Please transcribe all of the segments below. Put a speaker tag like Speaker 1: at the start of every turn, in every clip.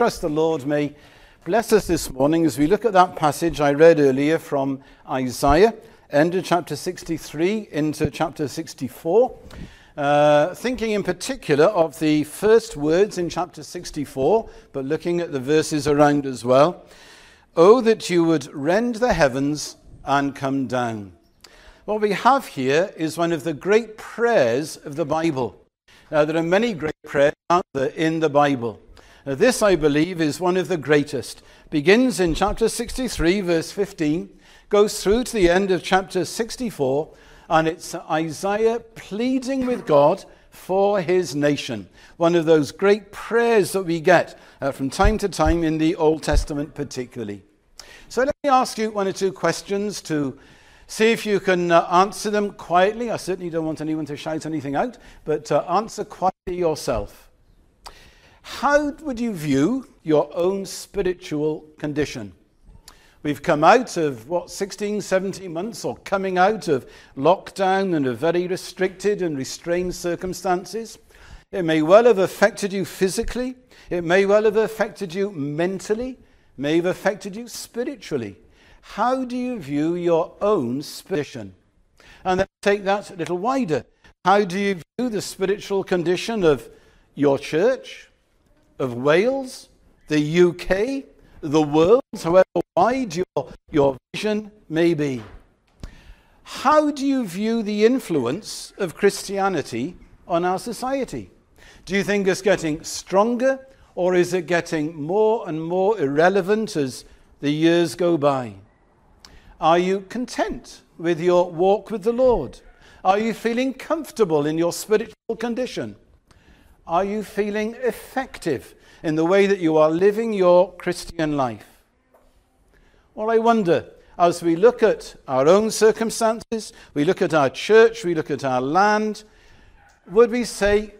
Speaker 1: trust the Lord may bless us this morning as we look at that passage I read earlier from Isaiah, end of chapter 63 into chapter 64. Uh, thinking in particular of the first words in chapter 64, but looking at the verses around as well. Oh, that you would rend the heavens and come down. What we have here is one of the great prayers of the Bible. Now, there are many great prayers out there in the Bible. Now, this, I believe, is one of the greatest. Begins in chapter 63, verse 15, goes through to the end of chapter 64, and it's Isaiah pleading with God for his nation. One of those great prayers that we get uh, from time to time in the Old Testament, particularly. So let me ask you one or two questions to see if you can uh, answer them quietly. I certainly don't want anyone to shout anything out, but uh, answer quietly yourself. How would you view your own spiritual condition? We've come out of, what, 16, 17 months, or coming out of lockdown and of very restricted and restrained circumstances. It may well have affected you physically. It may well have affected you mentally. May have affected you spiritually. How do you view your own spiritual? And take that a little wider. How do you view the spiritual condition of your church, of Wales, the UK, the world, however wide your, your vision may be. How do you view the influence of Christianity on our society? Do you think it's getting stronger or is it getting more and more irrelevant as the years go by? Are you content with your walk with the Lord? Are you feeling comfortable in your spiritual condition? Are you feeling effective in the way that you are living your Christian life? Well, I wonder, as we look at our own circumstances, we look at our church, we look at our land, would we say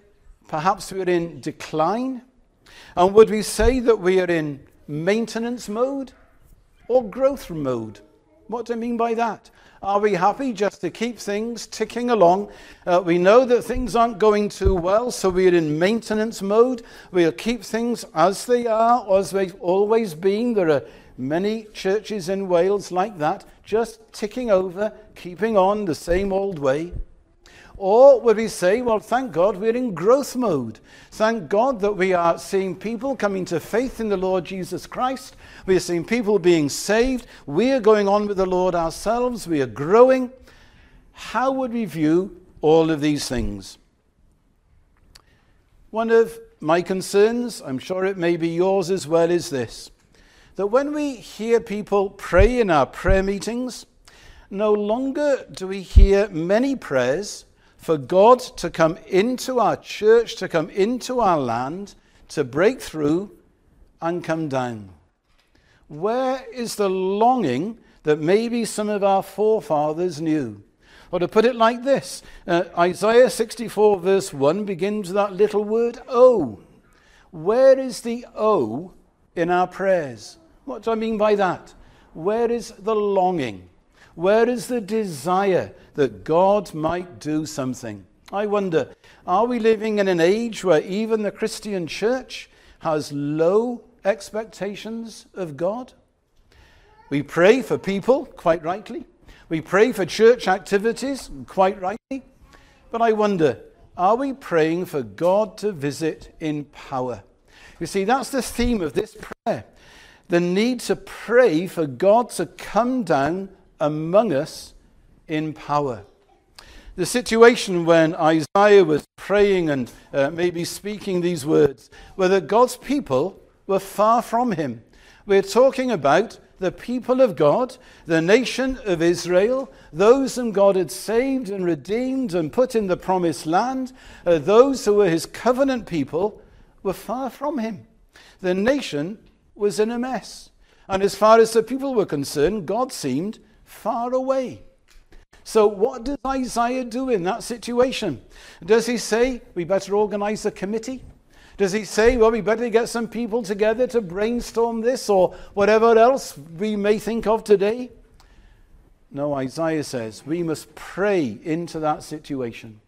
Speaker 1: perhaps we're in decline? And would we say that we are in maintenance mode or growth mode? What do I mean by that? Are we happy just to keep things ticking along? Uh, we know that things aren't going too well, so we're in maintenance mode. We'll keep things as they are, as they've always been. There are many churches in Wales like that, just ticking over, keeping on the same old way. Or would we say, well, thank God we're in growth mode. Thank God that we are seeing people coming to faith in the Lord Jesus Christ. We are seeing people being saved. We are going on with the Lord ourselves. We are growing. How would we view all of these things? One of my concerns, I'm sure it may be yours as well, is this that when we hear people pray in our prayer meetings, no longer do we hear many prayers for God to come into our church, to come into our land, to break through and come down? Where is the longing that maybe some of our forefathers knew? Or to put it like this uh, Isaiah 64, verse 1 begins with that little word, Oh. Where is the O in our prayers? What do I mean by that? Where is the longing? Where is the desire that God might do something? I wonder, are we living in an age where even the Christian church has low expectations of God? We pray for people, quite rightly. We pray for church activities, quite rightly. But I wonder, are we praying for God to visit in power? You see, that's the theme of this prayer the need to pray for God to come down among us in power. The situation when Isaiah was praying and uh, maybe speaking these words, where that God's people were far from him. We're talking about the people of God, the nation of Israel, those whom God had saved and redeemed and put in the promised land, uh, those who were his covenant people, were far from him. The nation was in a mess. And as far as the people were concerned, God seemed far away. So, what does Isaiah do in that situation? Does he say, we better organize a committee? Does he say, well, we better get some people together to brainstorm this or whatever else we may think of today? No, Isaiah says we must pray into that situation.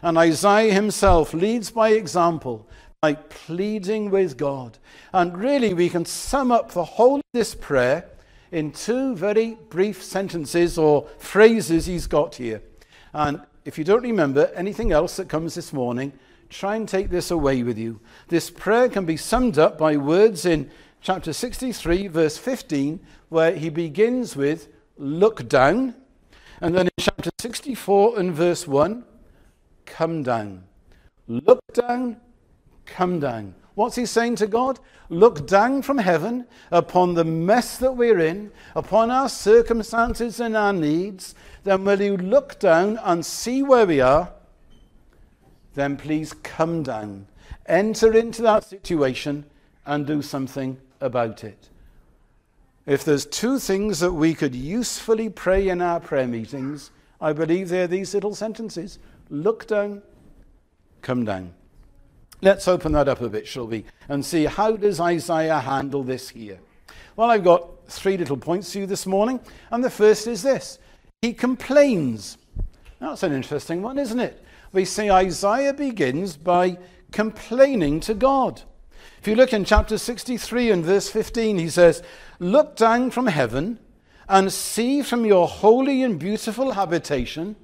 Speaker 1: And Isaiah himself leads by example, by pleading with God. And really, we can sum up the whole of this prayer in two very brief sentences or phrases he's got here. And if you don't remember anything else that comes this morning, try and take this away with you. This prayer can be summed up by words in chapter 63, verse 15, where he begins with, Look down. And then in chapter 64 and verse 1, Come down. Look down, come down. What's he saying to God? Look down from heaven upon the mess that we're in, upon our circumstances and our needs. Then, will you look down and see where we are? Then, please come down, enter into that situation, and do something about it. If there's two things that we could usefully pray in our prayer meetings, I believe they're these little sentences look down, come down. Let's open that up a bit, shall we, and see how does Isaiah handle this here. Well, I've got three little points for you this morning, and the first is this. He complains. That's an interesting one, isn't it? We see Isaiah begins by complaining to God. If you look in chapter 63 and verse 15, he says, Look down from heaven and see from your holy and beautiful habitation,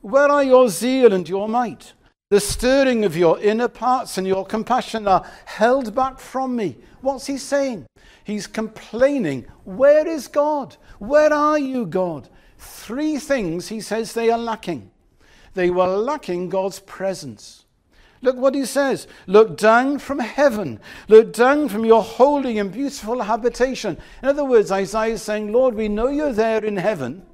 Speaker 1: where are your zeal and your might? The stirring of your inner parts and your compassion are held back from me. What's he saying? He's complaining. Where is God? Where are you, God? Three things he says they are lacking. They were lacking God's presence. Look what he says. Look down from heaven. Look down from your holy and beautiful habitation. In other words, Isaiah is saying, Lord, we know you're there in heaven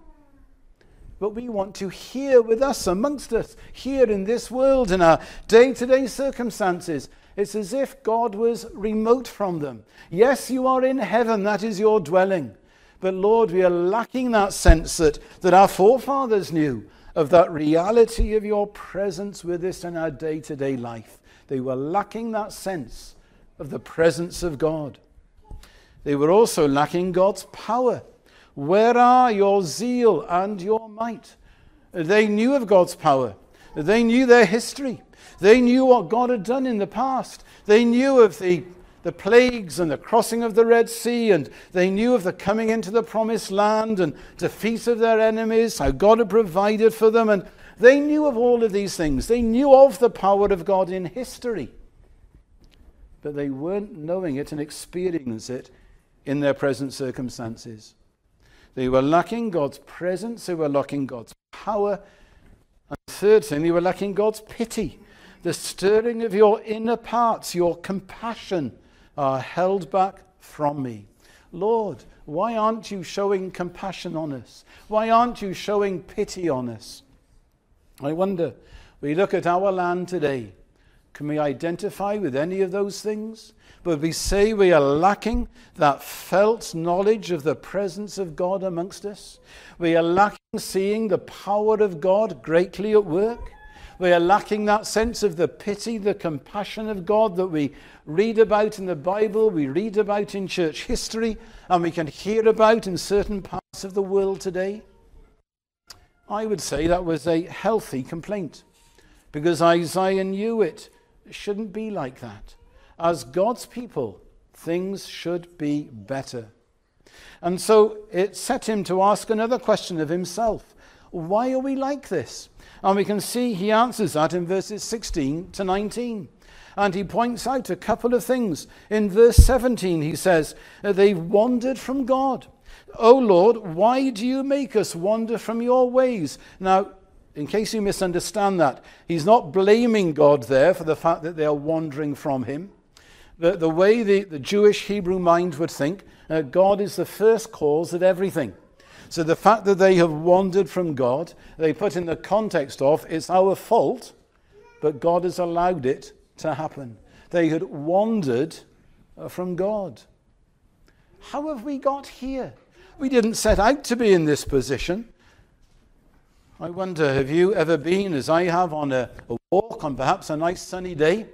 Speaker 1: but we want to hear with us, amongst us, here in this world, in our day to day circumstances. It's as if God was remote from them. Yes, you are in heaven, that is your dwelling. But Lord, we are lacking that sense that, that our forefathers knew of that reality of your presence with us in our day to day life. They were lacking that sense of the presence of God. They were also lacking God's power. Where are your zeal and your might? They knew of God's power. They knew their history. They knew what God had done in the past. They knew of the, the plagues and the crossing of the Red Sea, and they knew of the coming into the promised land and defeat of their enemies, how God had provided for them. And they knew of all of these things. They knew of the power of God in history. But they weren't knowing it and experiencing it in their present circumstances. They were lacking God's presence, they were lacking God's power. And third thing, they were lacking God's pity. The stirring of your inner parts, your compassion, are held back from me. Lord, why aren't you showing compassion on us? Why aren't you showing pity on us? I wonder, we look at our land today, can we identify with any of those things? but we say we are lacking that felt knowledge of the presence of God amongst us. We are lacking seeing the power of God greatly at work. We are lacking that sense of the pity, the compassion of God that we read about in the Bible, we read about in church history, and we can hear about in certain parts of the world today. I would say that was a healthy complaint because Isaiah knew it. Shouldn't be like that as God's people, things should be better. And so it set him to ask another question of himself Why are we like this? And we can see he answers that in verses 16 to 19. And he points out a couple of things. In verse 17, he says, They've wandered from God. Oh Lord, why do you make us wander from your ways? Now, in case you misunderstand that, he's not blaming God there for the fact that they are wandering from him the, the way the, the Jewish Hebrew mind would think, uh, God is the first cause of everything. So the fact that they have wandered from God, they put in the context of it's our fault, but God has allowed it to happen. They had wandered uh, from God. How have we got here? We didn't set out to be in this position. I wonder, have you ever been, as I have, on a, a walk on perhaps a nice sunny day?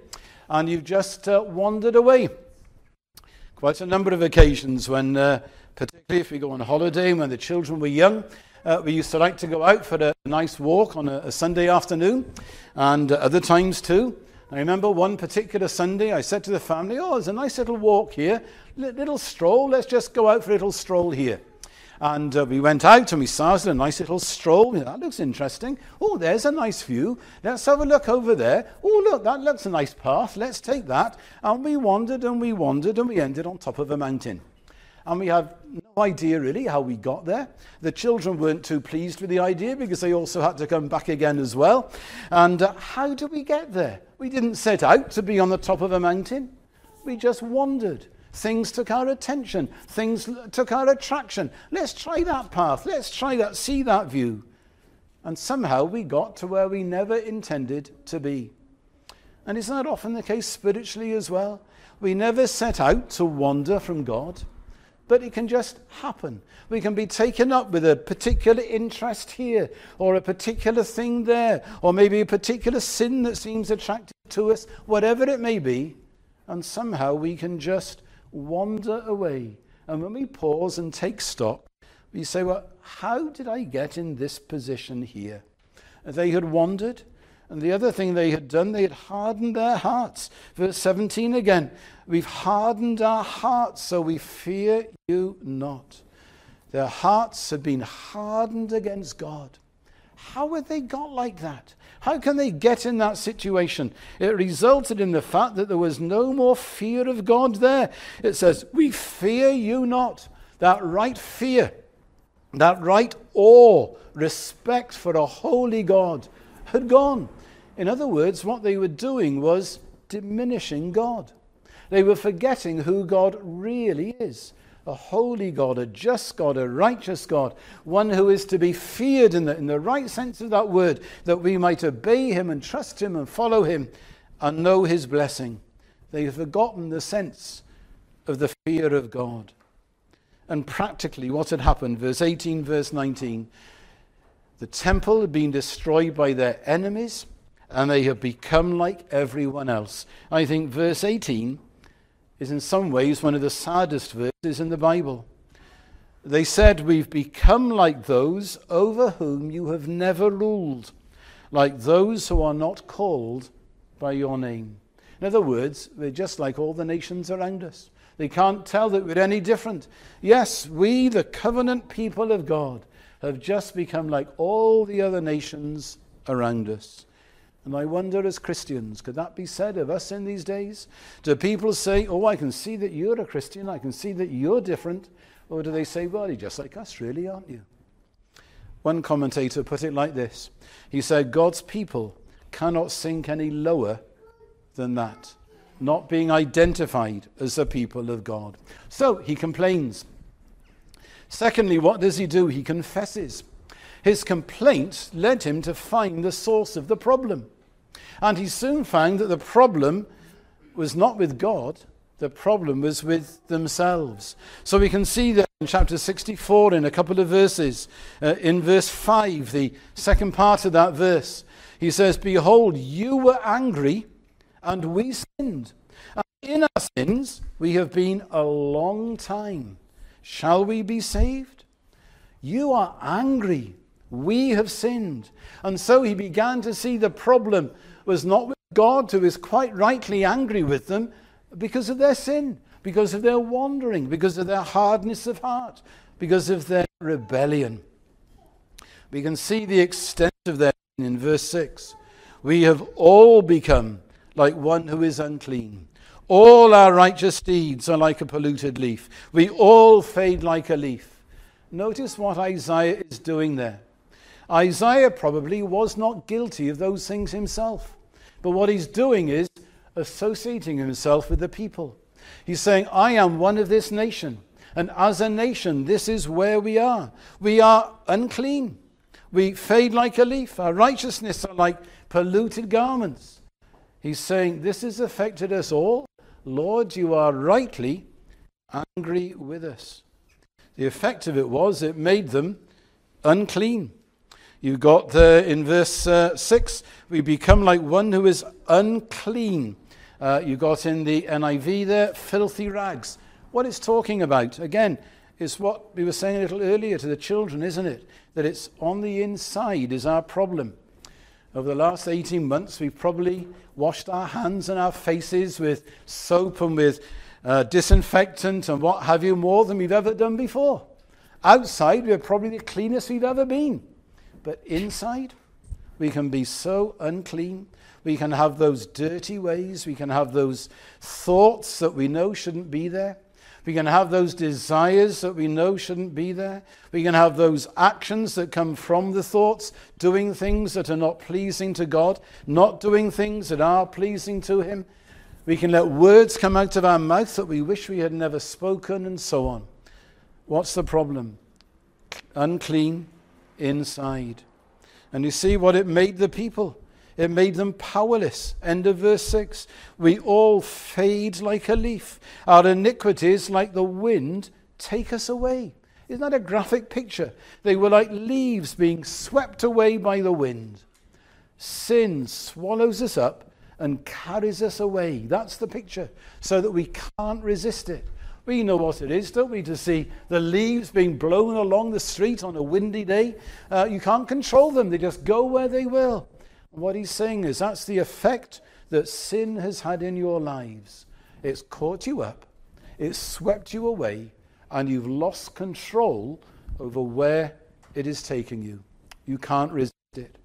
Speaker 1: and you've just uh, wandered away. Quite a number of occasions when, uh, particularly if we go on holiday when the children were young, uh, we used to like to go out for a nice walk on a, a Sunday afternoon, and other times too. I remember one particular Sunday, I said to the family, Oh, there's a nice little walk here, little stroll. Let's just go out for a little stroll here. And uh, we went out and we saw a nice little stroll. That looks interesting. Oh, there's a nice view. Let's have a look over there. Oh, look, that looks a nice path. Let's take that. And we wandered and we wandered and we ended on top of a mountain. And we have no idea really how we got there. The children weren't too pleased with the idea because they also had to come back again as well. And uh, how did we get there? We didn't set out to be on the top of a mountain, we just wandered. Things took our attention. Things took our attraction. Let's try that path. Let's try that, see that view. And somehow we got to where we never intended to be. And isn't that often the case spiritually as well? We never set out to wander from God, but it can just happen. We can be taken up with a particular interest here, or a particular thing there, or maybe a particular sin that seems attractive to us, whatever it may be, and somehow we can just wander away. And when we pause and take stock, we say, Well, how did I get in this position here? They had wandered. And the other thing they had done, they had hardened their hearts. Verse 17 again We've hardened our hearts, so we fear you not. Their hearts had been hardened against God. How had they got like that? How can they get in that situation? It resulted in the fact that there was no more fear of God there. It says, We fear you not. That right fear, that right awe, respect for a holy God had gone. In other words, what they were doing was diminishing God. They were forgetting who God really is a holy God, a just God, a righteous God, one who is to be feared in the, in the right sense of that word, that we might obey him and trust him and follow him and know his blessing. They've forgotten the sense of the fear of God. And practically, what had happened, verse 18, verse 19, the temple had been destroyed by their enemies, and they have become like everyone else. I think verse 18 is in some ways one of the saddest verses in the Bible. They said, We've become like those over whom you have never ruled, like those who are not called by your name. In other words, we're just like all the nations around us. They can't tell that we're any different. Yes, we, the covenant people of God, have just become like all the other nations around us. And I wonder, as Christians, could that be said of us in these days? Do people say, Oh, I can see that you're a Christian, I can see that you're different? Or do they say, Well, you're just like us, really, aren't you? One commentator put it like this He said, God's people cannot sink any lower than that, not being identified as the people of God. So he complains. Secondly, what does he do? He confesses. His complaint led him to find the source of the problem. And he soon found that the problem was not with God, the problem was with themselves. So we can see that in chapter 64, in a couple of verses, uh, in verse 5, the second part of that verse, he says, Behold, you were angry, and we sinned. And in our sins we have been a long time. Shall we be saved? You are angry. We have sinned. And so he began to see the problem was not with God, who is quite rightly angry with them because of their sin, because of their wandering, because of their hardness of heart, because of their rebellion. We can see the extent of their sin in verse 6. We have all become like one who is unclean. All our righteous deeds are like a polluted leaf. We all fade like a leaf. Notice what Isaiah is doing there. Isaiah probably was not guilty of those things himself. But what he's doing is associating himself with the people. He's saying, I am one of this nation. And as a nation, this is where we are. We are unclean. We fade like a leaf. Our righteousness are like polluted garments. He's saying, This has affected us all. Lord, you are rightly angry with us. The effect of it was it made them unclean. You got there in verse uh, 6, we become like one who is unclean. Uh, you got in the NIV there, filthy rags. What it's talking about, again, is what we were saying a little earlier to the children, isn't it? That it's on the inside is our problem. Over the last 18 months, we've probably washed our hands and our faces with soap and with uh, disinfectant and what have you more than we've ever done before. Outside, we're probably the cleanest we've ever been. But inside, we can be so unclean. We can have those dirty ways. We can have those thoughts that we know shouldn't be there. We can have those desires that we know shouldn't be there. We can have those actions that come from the thoughts, doing things that are not pleasing to God, not doing things that are pleasing to Him. We can let words come out of our mouth that we wish we had never spoken, and so on. What's the problem? Unclean inside. And you see what it made the people. It made them powerless. End of verse 6. We all fade like a leaf. Our iniquities, like the wind, take us away. Isn't that a graphic picture? They were like leaves being swept away by the wind. Sin swallows us up and carries us away. That's the picture, so that we can't resist it. We know what it is, don't we, to see the leaves being blown along the street on a windy day. Uh, you can't control them, they just go where they will. And what he's saying is that's the effect that sin has had in your lives. It's caught you up, it's swept you away, and you've lost control over where it is taking you. You can't resist it.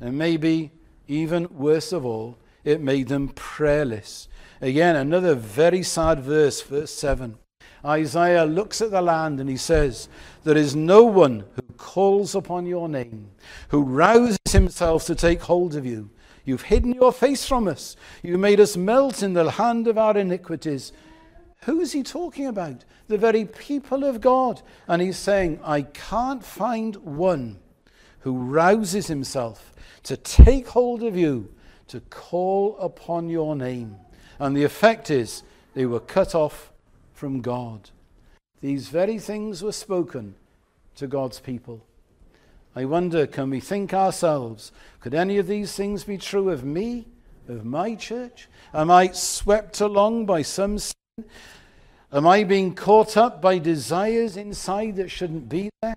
Speaker 1: And maybe, even worse of all, it made them prayerless. Again, another very sad verse, verse 7. Isaiah looks at the land and he says, There is no one who calls upon your name, who rouses himself to take hold of you. You've hidden your face from us. You made us melt in the hand of our iniquities. Who is he talking about? The very people of God. And he's saying, I can't find one who rouses himself to take hold of you, to call upon your name. And the effect is they were cut off from God. These very things were spoken to God's people. I wonder, can we think ourselves, could any of these things be true of me, of my church? Am I swept along by some sin? Am I being caught up by desires inside that shouldn't be there?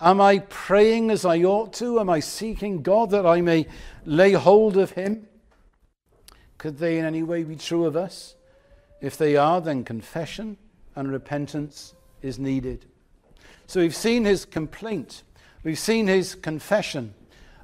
Speaker 1: Am I praying as I ought to? Am I seeking God that I may lay hold of Him? Could they in any way be true of us? If they are, then confession and repentance is needed. So we've seen his complaint, we've seen his confession.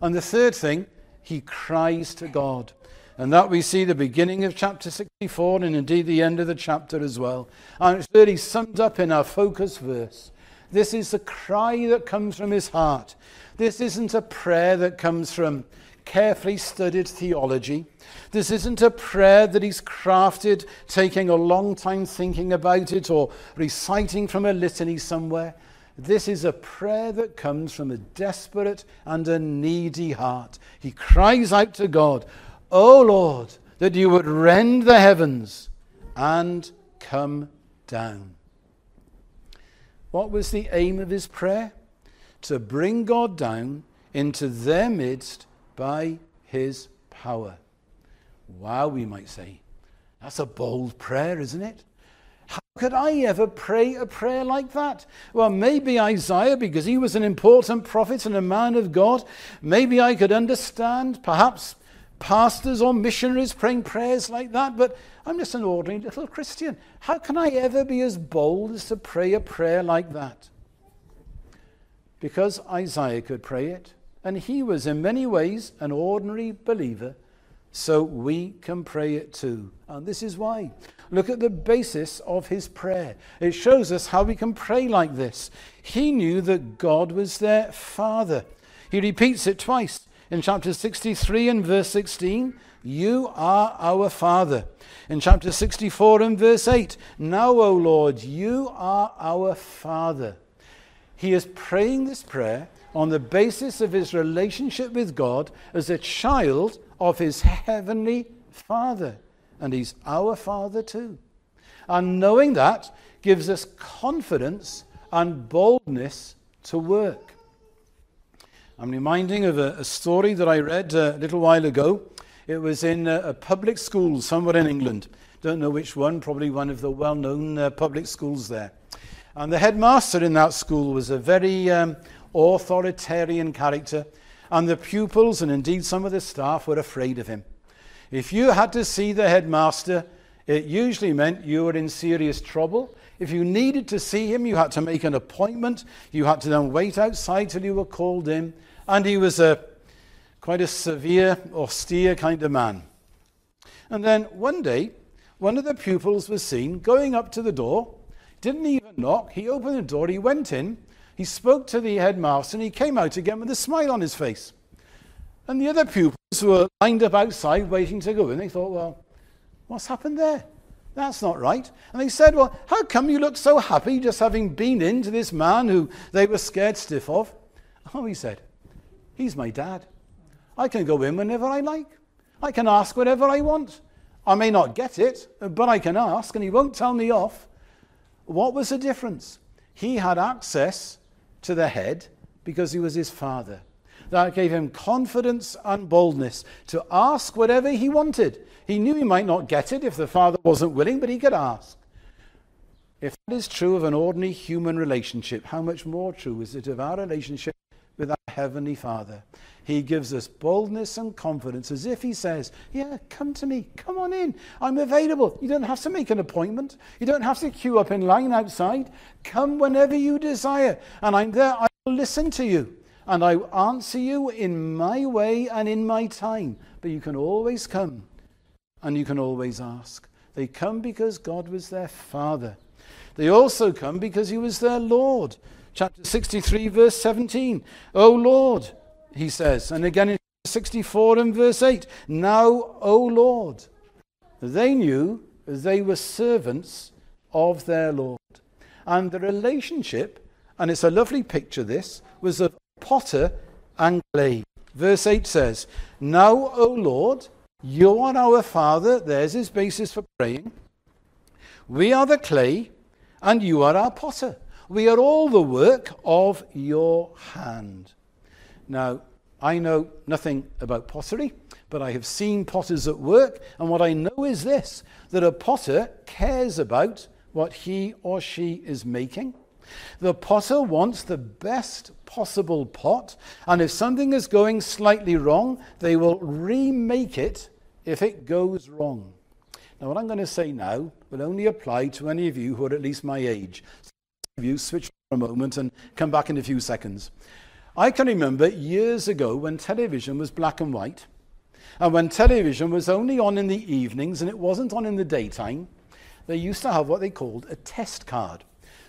Speaker 1: And the third thing, he cries to God. And that we see the beginning of chapter 64 and indeed the end of the chapter as well. And it's really summed up in our focus verse. This is the cry that comes from his heart. This isn't a prayer that comes from carefully studied theology. This isn't a prayer that he's crafted, taking a long time thinking about it or reciting from a litany somewhere. This is a prayer that comes from a desperate and a needy heart. He cries out to God, O Lord, that you would rend the heavens and come down. What was the aim of his prayer? To bring God down into their midst by his power. Wow, we might say. That's a bold prayer, isn't it? How could I ever pray a prayer like that? Well, maybe Isaiah, because he was an important prophet and a man of God, maybe I could understand, perhaps pastors or missionaries praying prayers like that, but I'm just an ordinary little Christian. How can I ever be as bold as to pray a prayer like that? Because Isaiah could pray it, and he was in many ways an ordinary believer, so we can pray it too. And this is why. Look at the basis of his prayer. It shows us how we can pray like this. He knew that God was their Father. He repeats it twice in chapter 63 and verse 16. You are our Father. In chapter 64 and verse 8, Now, O Lord, you are our Father. He is praying this prayer on the basis of his relationship with God as a child of his heavenly Father. And he's our Father too. And knowing that gives us confidence and boldness to work. I'm reminding of a, a story that I read a little while ago. It was in a, a, public school somewhere in England. Don't know which one, probably one of the well known uh, public schools there. And the headmaster in that school was a very um, authoritarian character. And the pupils, and indeed some of the staff, were afraid of him. If you had to see the headmaster, it usually meant you were in serious trouble. If you needed to see him, you had to make an appointment. You had to then wait outside till you were called in. And he was a quite a severe, austere kind of man. And then one day, one of the pupils was seen going up to the door, didn't even knock. He opened the door, he went in, he spoke to the headmaster, and he came out again with a smile on his face. And the other pupils were lined up outside waiting to go in. They thought, well, what's happened there? That's not right. And they said, Well, how come you look so happy just having been in to this man who they were scared stiff of? Oh, he said, He's my dad. I can go in whenever I like. I can ask whatever I want. I may not get it, but I can ask, and he won't tell me off. What was the difference? He had access to the head because he was his father. That gave him confidence and boldness to ask whatever he wanted. He knew he might not get it if the father wasn't willing, but he could ask. If that is true of an ordinary human relationship, how much more true is it of our relationship with our Heavenly Father? He gives us boldness and confidence as if He says, Yeah, come to me, come on in. I'm available. You don't have to make an appointment, you don't have to queue up in line outside. Come whenever you desire, and I'm there. I will listen to you, and I will answer you in my way and in my time. But you can always come, and you can always ask. They come because God was their Father. They also come because He was their Lord. Chapter 63, verse 17. O Lord, he says. And again in 64 and verse 8 Now, O Lord, they knew they were servants of their Lord. And the relationship, and it's a lovely picture, this, was of potter and clay. Verse 8 says, Now, O Lord, you are our Father. There's his basis for praying. We are the clay, and you are our potter. We are all the work of your hand. Now, I know nothing about pottery, but I have seen potters at work, and what I know is this that a potter cares about what he or she is making. The potter wants the best possible pot, and if something is going slightly wrong, they will remake it if it goes wrong. Now, what I'm going to say now will only apply to any of you who are at least my age. You switch for a moment and come back in a few seconds. I can remember years ago when television was black and white, and when television was only on in the evenings and it wasn't on in the daytime, they used to have what they called a test card.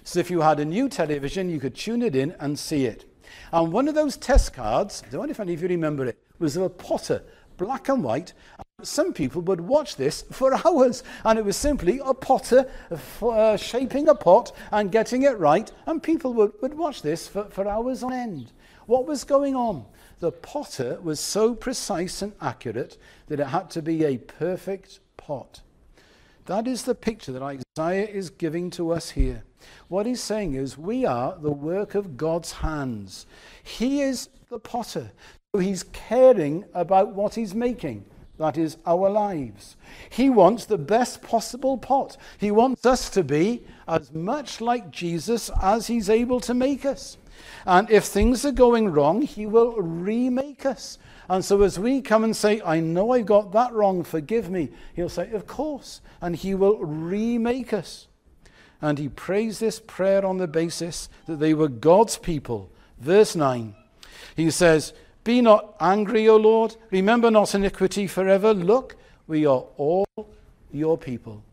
Speaker 1: So if you had a new television, you could tune it in and see it. And one of those test cards, I don't know if any of you remember it, was of a potter, black and white. Some people would watch this for hours, and it was simply a potter uh, shaping a pot and getting it right, and people would, would watch this for, for hours on end. What was going on? The potter was so precise and accurate that it had to be a perfect pot. That is the picture that Isaiah is giving to us here. What he's saying is, we are the work of God's hands. He is the potter. He's caring about what he's making. That is our lives. He wants the best possible pot. He wants us to be as much like Jesus as he's able to make us. And if things are going wrong, He will remake us. And so as we come and say, I know I got that wrong, forgive me, He'll say, Of course. And He will remake us. And He prays this prayer on the basis that they were God's people. Verse 9. He says, Be not angry, O Lord. Remember not iniquity forever. Look, we are all your people.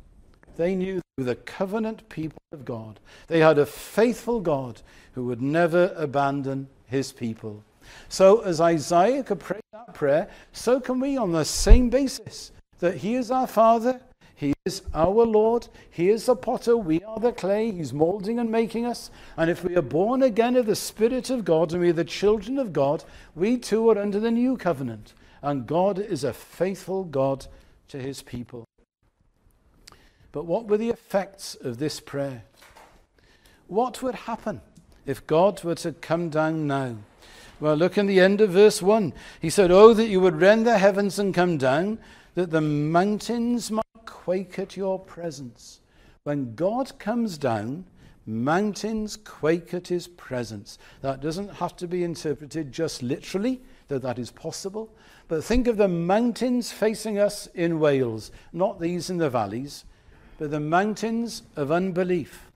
Speaker 1: They knew the covenant people of God. They had a faithful God who would never abandon his people. So, as Isaiah could pray that prayer, so can we on the same basis that he is our Father, he is our Lord, he is the potter, we are the clay, he's molding and making us. And if we are born again of the Spirit of God and we are the children of God, we too are under the new covenant. And God is a faithful God to his people. But what were the effects of this prayer? What would happen if God were to come down now? Well, look in the end of verse 1. He said, Oh, that you would rend the heavens and come down, that the mountains might quake at your presence. When God comes down, mountains quake at his presence. That doesn't have to be interpreted just literally. though that is possible. But think of the mountains facing us in Wales, not these in the valleys, but the mountains of unbelief,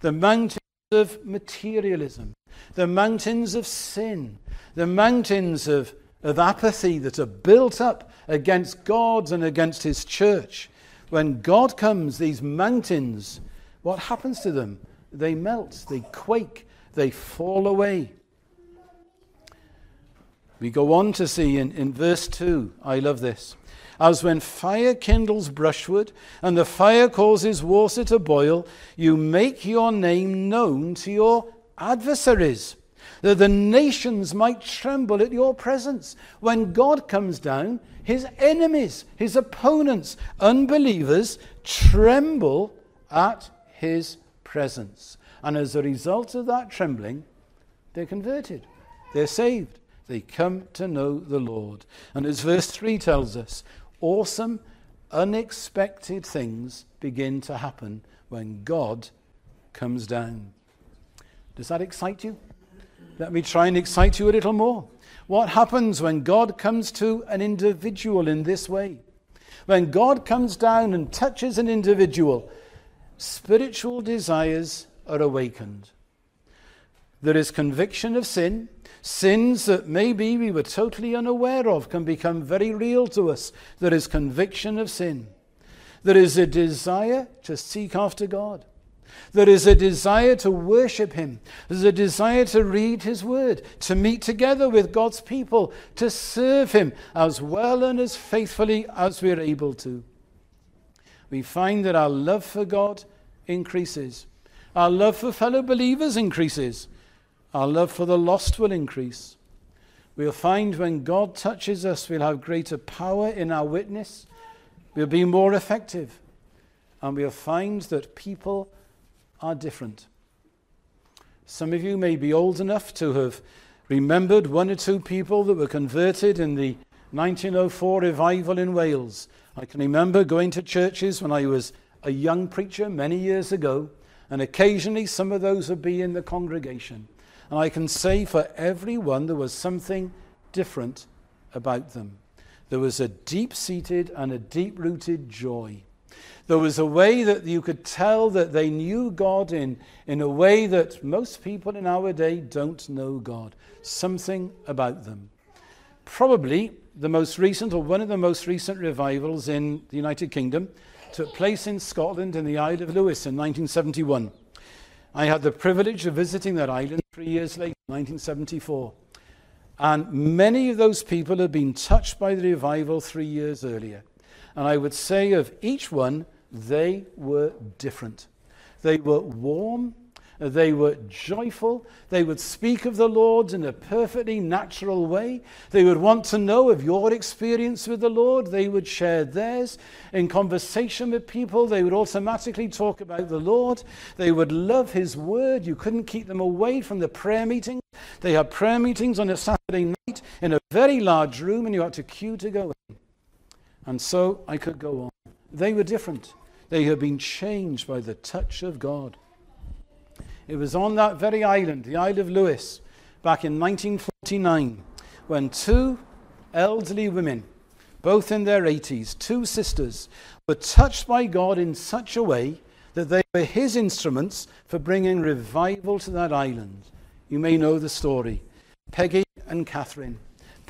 Speaker 1: the mountains of materialism, the mountains of sin, the mountains of, of apathy that are built up against God and against His church. When God comes, these mountains, what happens to them? They melt, they quake, they fall away. We go on to see in, in verse 2, I love this. As when fire kindles brushwood and the fire causes water to boil, you make your name known to your adversaries, that the nations might tremble at your presence. When God comes down, his enemies, his opponents, unbelievers tremble at his presence. And as a result of that trembling, they're converted, they're saved they come to know the Lord. And as verse 3 tells us, awesome, unexpected things begin to happen when God comes down. Does that excite you? Let me try and excite you a little more. What happens when God comes to an individual in this way? When God comes down and touches an individual, spiritual desires are awakened. There is conviction of sin, Sins that maybe we were totally unaware of can become very real to us. There is conviction of sin. There is a desire to seek after God. There is a desire to worship Him. There's a desire to read His Word, to meet together with God's people, to serve Him as well and as faithfully as we're able to. We find that our love for God increases, our love for fellow believers increases. Our love for the lost will increase. We'll find when God touches us, we'll have greater power in our witness. We'll be more effective. And we'll find that people are different. Some of you may be old enough to have remembered one or two people that were converted in the 1904 revival in Wales. I can remember going to churches when I was a young preacher many years ago, and occasionally some of those would be in the congregation. And I can say for everyone there was something different about them. There was a deep seated and a deep rooted joy. There was a way that you could tell that they knew God in, in a way that most people in our day don't know God. Something about them. Probably the most recent, or one of the most recent revivals in the United Kingdom, took place in Scotland in the Isle of Lewis in 1971. I had the privilege of visiting that island three years later, 1974. And many of those people had been touched by the revival three years earlier. And I would say of each one, they were different. They were warm, they were joyful. They would speak of the Lord in a perfectly natural way. They would want to know of your experience with the Lord. They would share theirs. In conversation with people, they would automatically talk about the Lord. They would love His Word. You couldn't keep them away from the prayer meetings. They had prayer meetings on a Saturday night in a very large room, and you had to queue to go in. And so I could go on. They were different. They had been changed by the touch of God. It was on that very island, the Isle of Lewis, back in 1949, when two elderly women, both in their 80s, two sisters, were touched by God in such a way that they were his instruments for bringing revival to that island. You may know the story. Peggy and Catherine.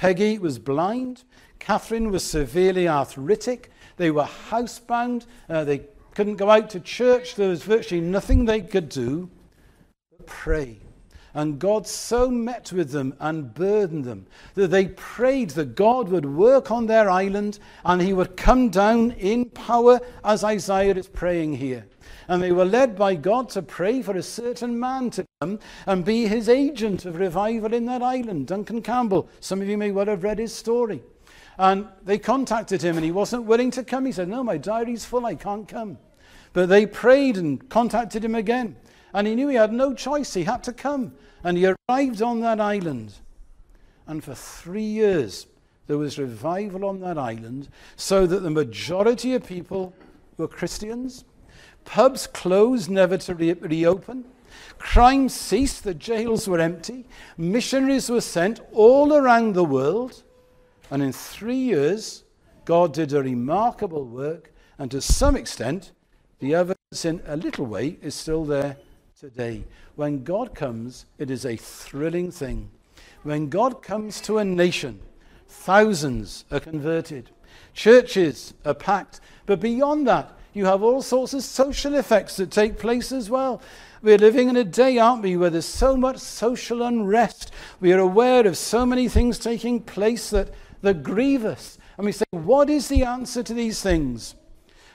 Speaker 1: Peggy was blind. Catherine was severely arthritic. They were housebound. Uh, they couldn't go out to church. There was virtually nothing they could do but pray. And God so met with them and burdened them that they prayed that God would work on their island and he would come down in power as Isaiah is praying here. And they were led by God to pray for a certain man to come and be his agent of revival in that island, Duncan Campbell. Some of you may well have read his story. And they contacted him and he wasn't willing to come. He said, No, my diary's full, I can't come. But they prayed and contacted him again. And he knew he had no choice. He had to come. And he arrived on that island. And for three years, there was revival on that island, so that the majority of people were Christians. Pubs closed, never to re- reopen. Crime ceased, the jails were empty, missionaries were sent all around the world, and in three years, God did a remarkable work, and to some extent, the evidence in a little way is still there today. When God comes, it is a thrilling thing. When God comes to a nation, thousands are converted, churches are packed, but beyond that, you have all sorts of social effects that take place as well. We're living in a day, aren't we, where there's so much social unrest. We are aware of so many things taking place that, that grieve us. And we say, what is the answer to these things?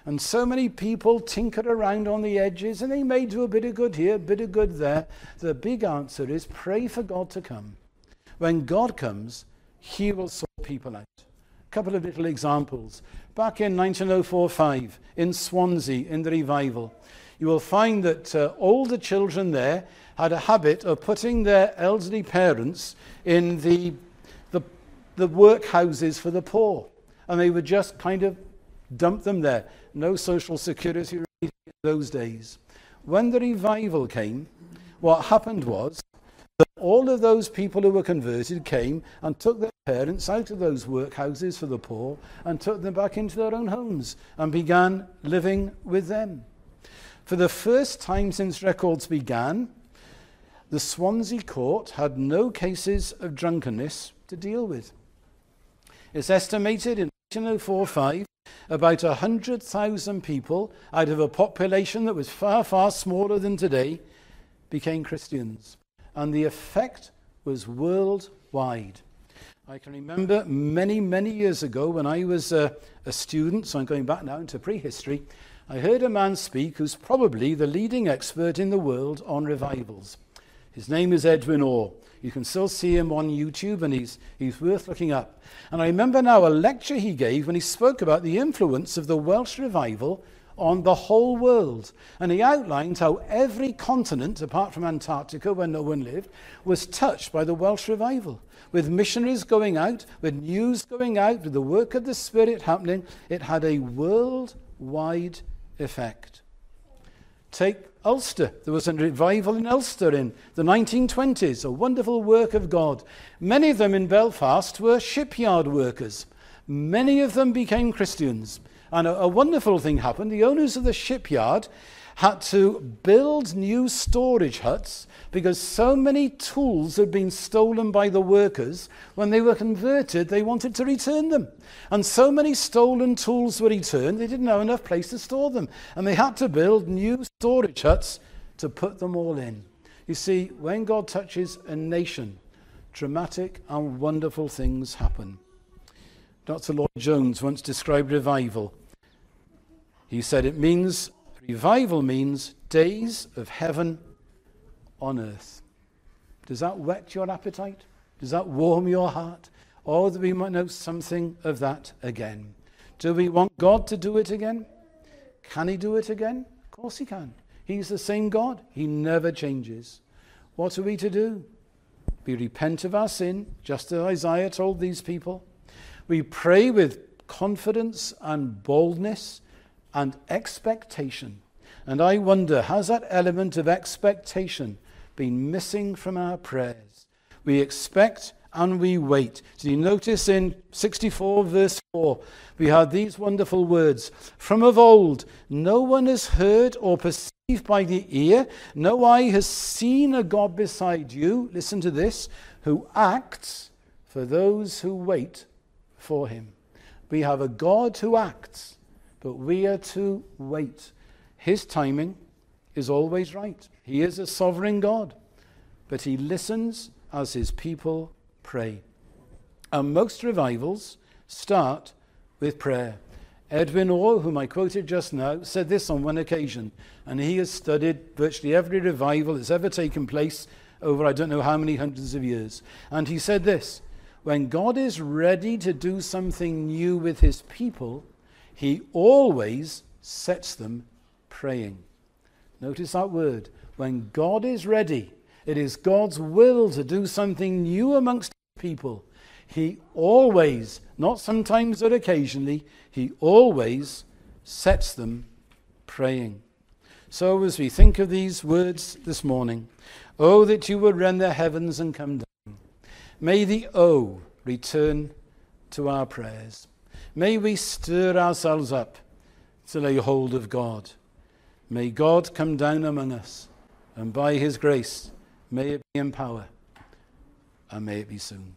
Speaker 1: And so many people tinker around on the edges and they may do a bit of good here, a bit of good there. The big answer is pray for God to come. When God comes, He will sort people out. A couple of little examples. Back in 1904-5 in Swansea in the revival, you will find that uh, the children there had a habit of putting their elderly parents in the, the, the workhouses for the poor. And they would just kind of dump them there. No social security in those days. When the revival came, what happened was that all of those people who were converted came and took their parents out of those workhouses for the poor and took them back into their own homes and began living with them. For the first time since records began, the Swansea court had no cases of drunkenness to deal with. It's estimated in 1904-5 about 100,000 people out of a population that was far, far smaller than today became Christians. And the effect was worldwide. I can remember many, many years ago when I was a, a student, so I'm going back now into prehistory, I heard a man speak who's probably the leading expert in the world on revivals. His name is Edwin Orr. You can still see him on YouTube, and he's, he's worth looking up. And I remember now a lecture he gave when he spoke about the influence of the Welsh revival on the whole world. And he outlined how every continent, apart from Antarctica, where no one lived, was touched by the Welsh revival. With missionaries going out, with news going out, with the work of the Spirit happening, it had a worldwide effect. Take Ulster. There was a revival in Ulster in the 1920s, a wonderful work of God. Many of them in Belfast were shipyard workers. Many of them became Christians. And a, a wonderful thing happened. The owners of the shipyard had to build new storage huts because so many tools had been stolen by the workers. When they were converted, they wanted to return them. And so many stolen tools were returned, they didn't have enough place to store them. And they had to build new storage huts to put them all in. You see, when God touches a nation, dramatic and wonderful things happen. Dr. Lloyd Jones once described revival. He said it means Revival means days of heaven on earth. Does that whet your appetite? Does that warm your heart? Or that we might know something of that again? Do we want God to do it again? Can He do it again? Of course He can. He's the same God, He never changes. What are we to do? We repent of our sin, just as Isaiah told these people. We pray with confidence and boldness and expectation. And I wonder, has that element of expectation been missing from our prayers? We expect and we wait. Do you notice in 64 verse 4, we have these wonderful words From of old, no one has heard or perceived by the ear, no eye has seen a God beside you, listen to this, who acts for those who wait for him. We have a God who acts but we are to wait. His timing is always right. He is a sovereign God, but he listens as his people pray. And most revivals start with prayer. Edwin Orr, whom I quoted just now, said this on one occasion, and he has studied virtually every revival that's ever taken place over I don't know how many hundreds of years. And he said this When God is ready to do something new with his people, he always sets them praying. Notice that word. When God is ready, it is God's will to do something new amongst people. He always, not sometimes or occasionally, he always sets them praying. So, as we think of these words this morning, oh, that you would rend the heavens and come down. May the O return to our prayers. May we stir ourselves up to lay hold of God. May God come down among us, and by his grace, may it be in power, and may it be soon.